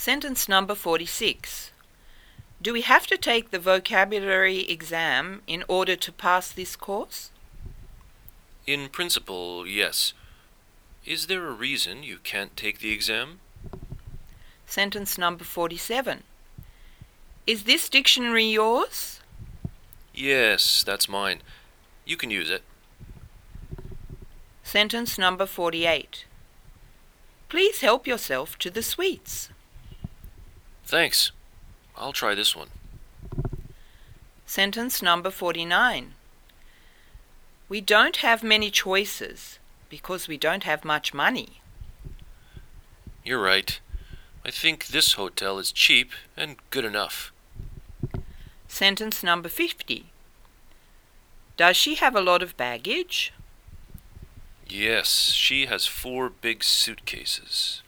Sentence number 46. Do we have to take the vocabulary exam in order to pass this course? In principle, yes. Is there a reason you can't take the exam? Sentence number 47. Is this dictionary yours? Yes, that's mine. You can use it. Sentence number 48. Please help yourself to the sweets. Thanks. I'll try this one. Sentence number 49. We don't have many choices because we don't have much money. You're right. I think this hotel is cheap and good enough. Sentence number 50. Does she have a lot of baggage? Yes, she has four big suitcases.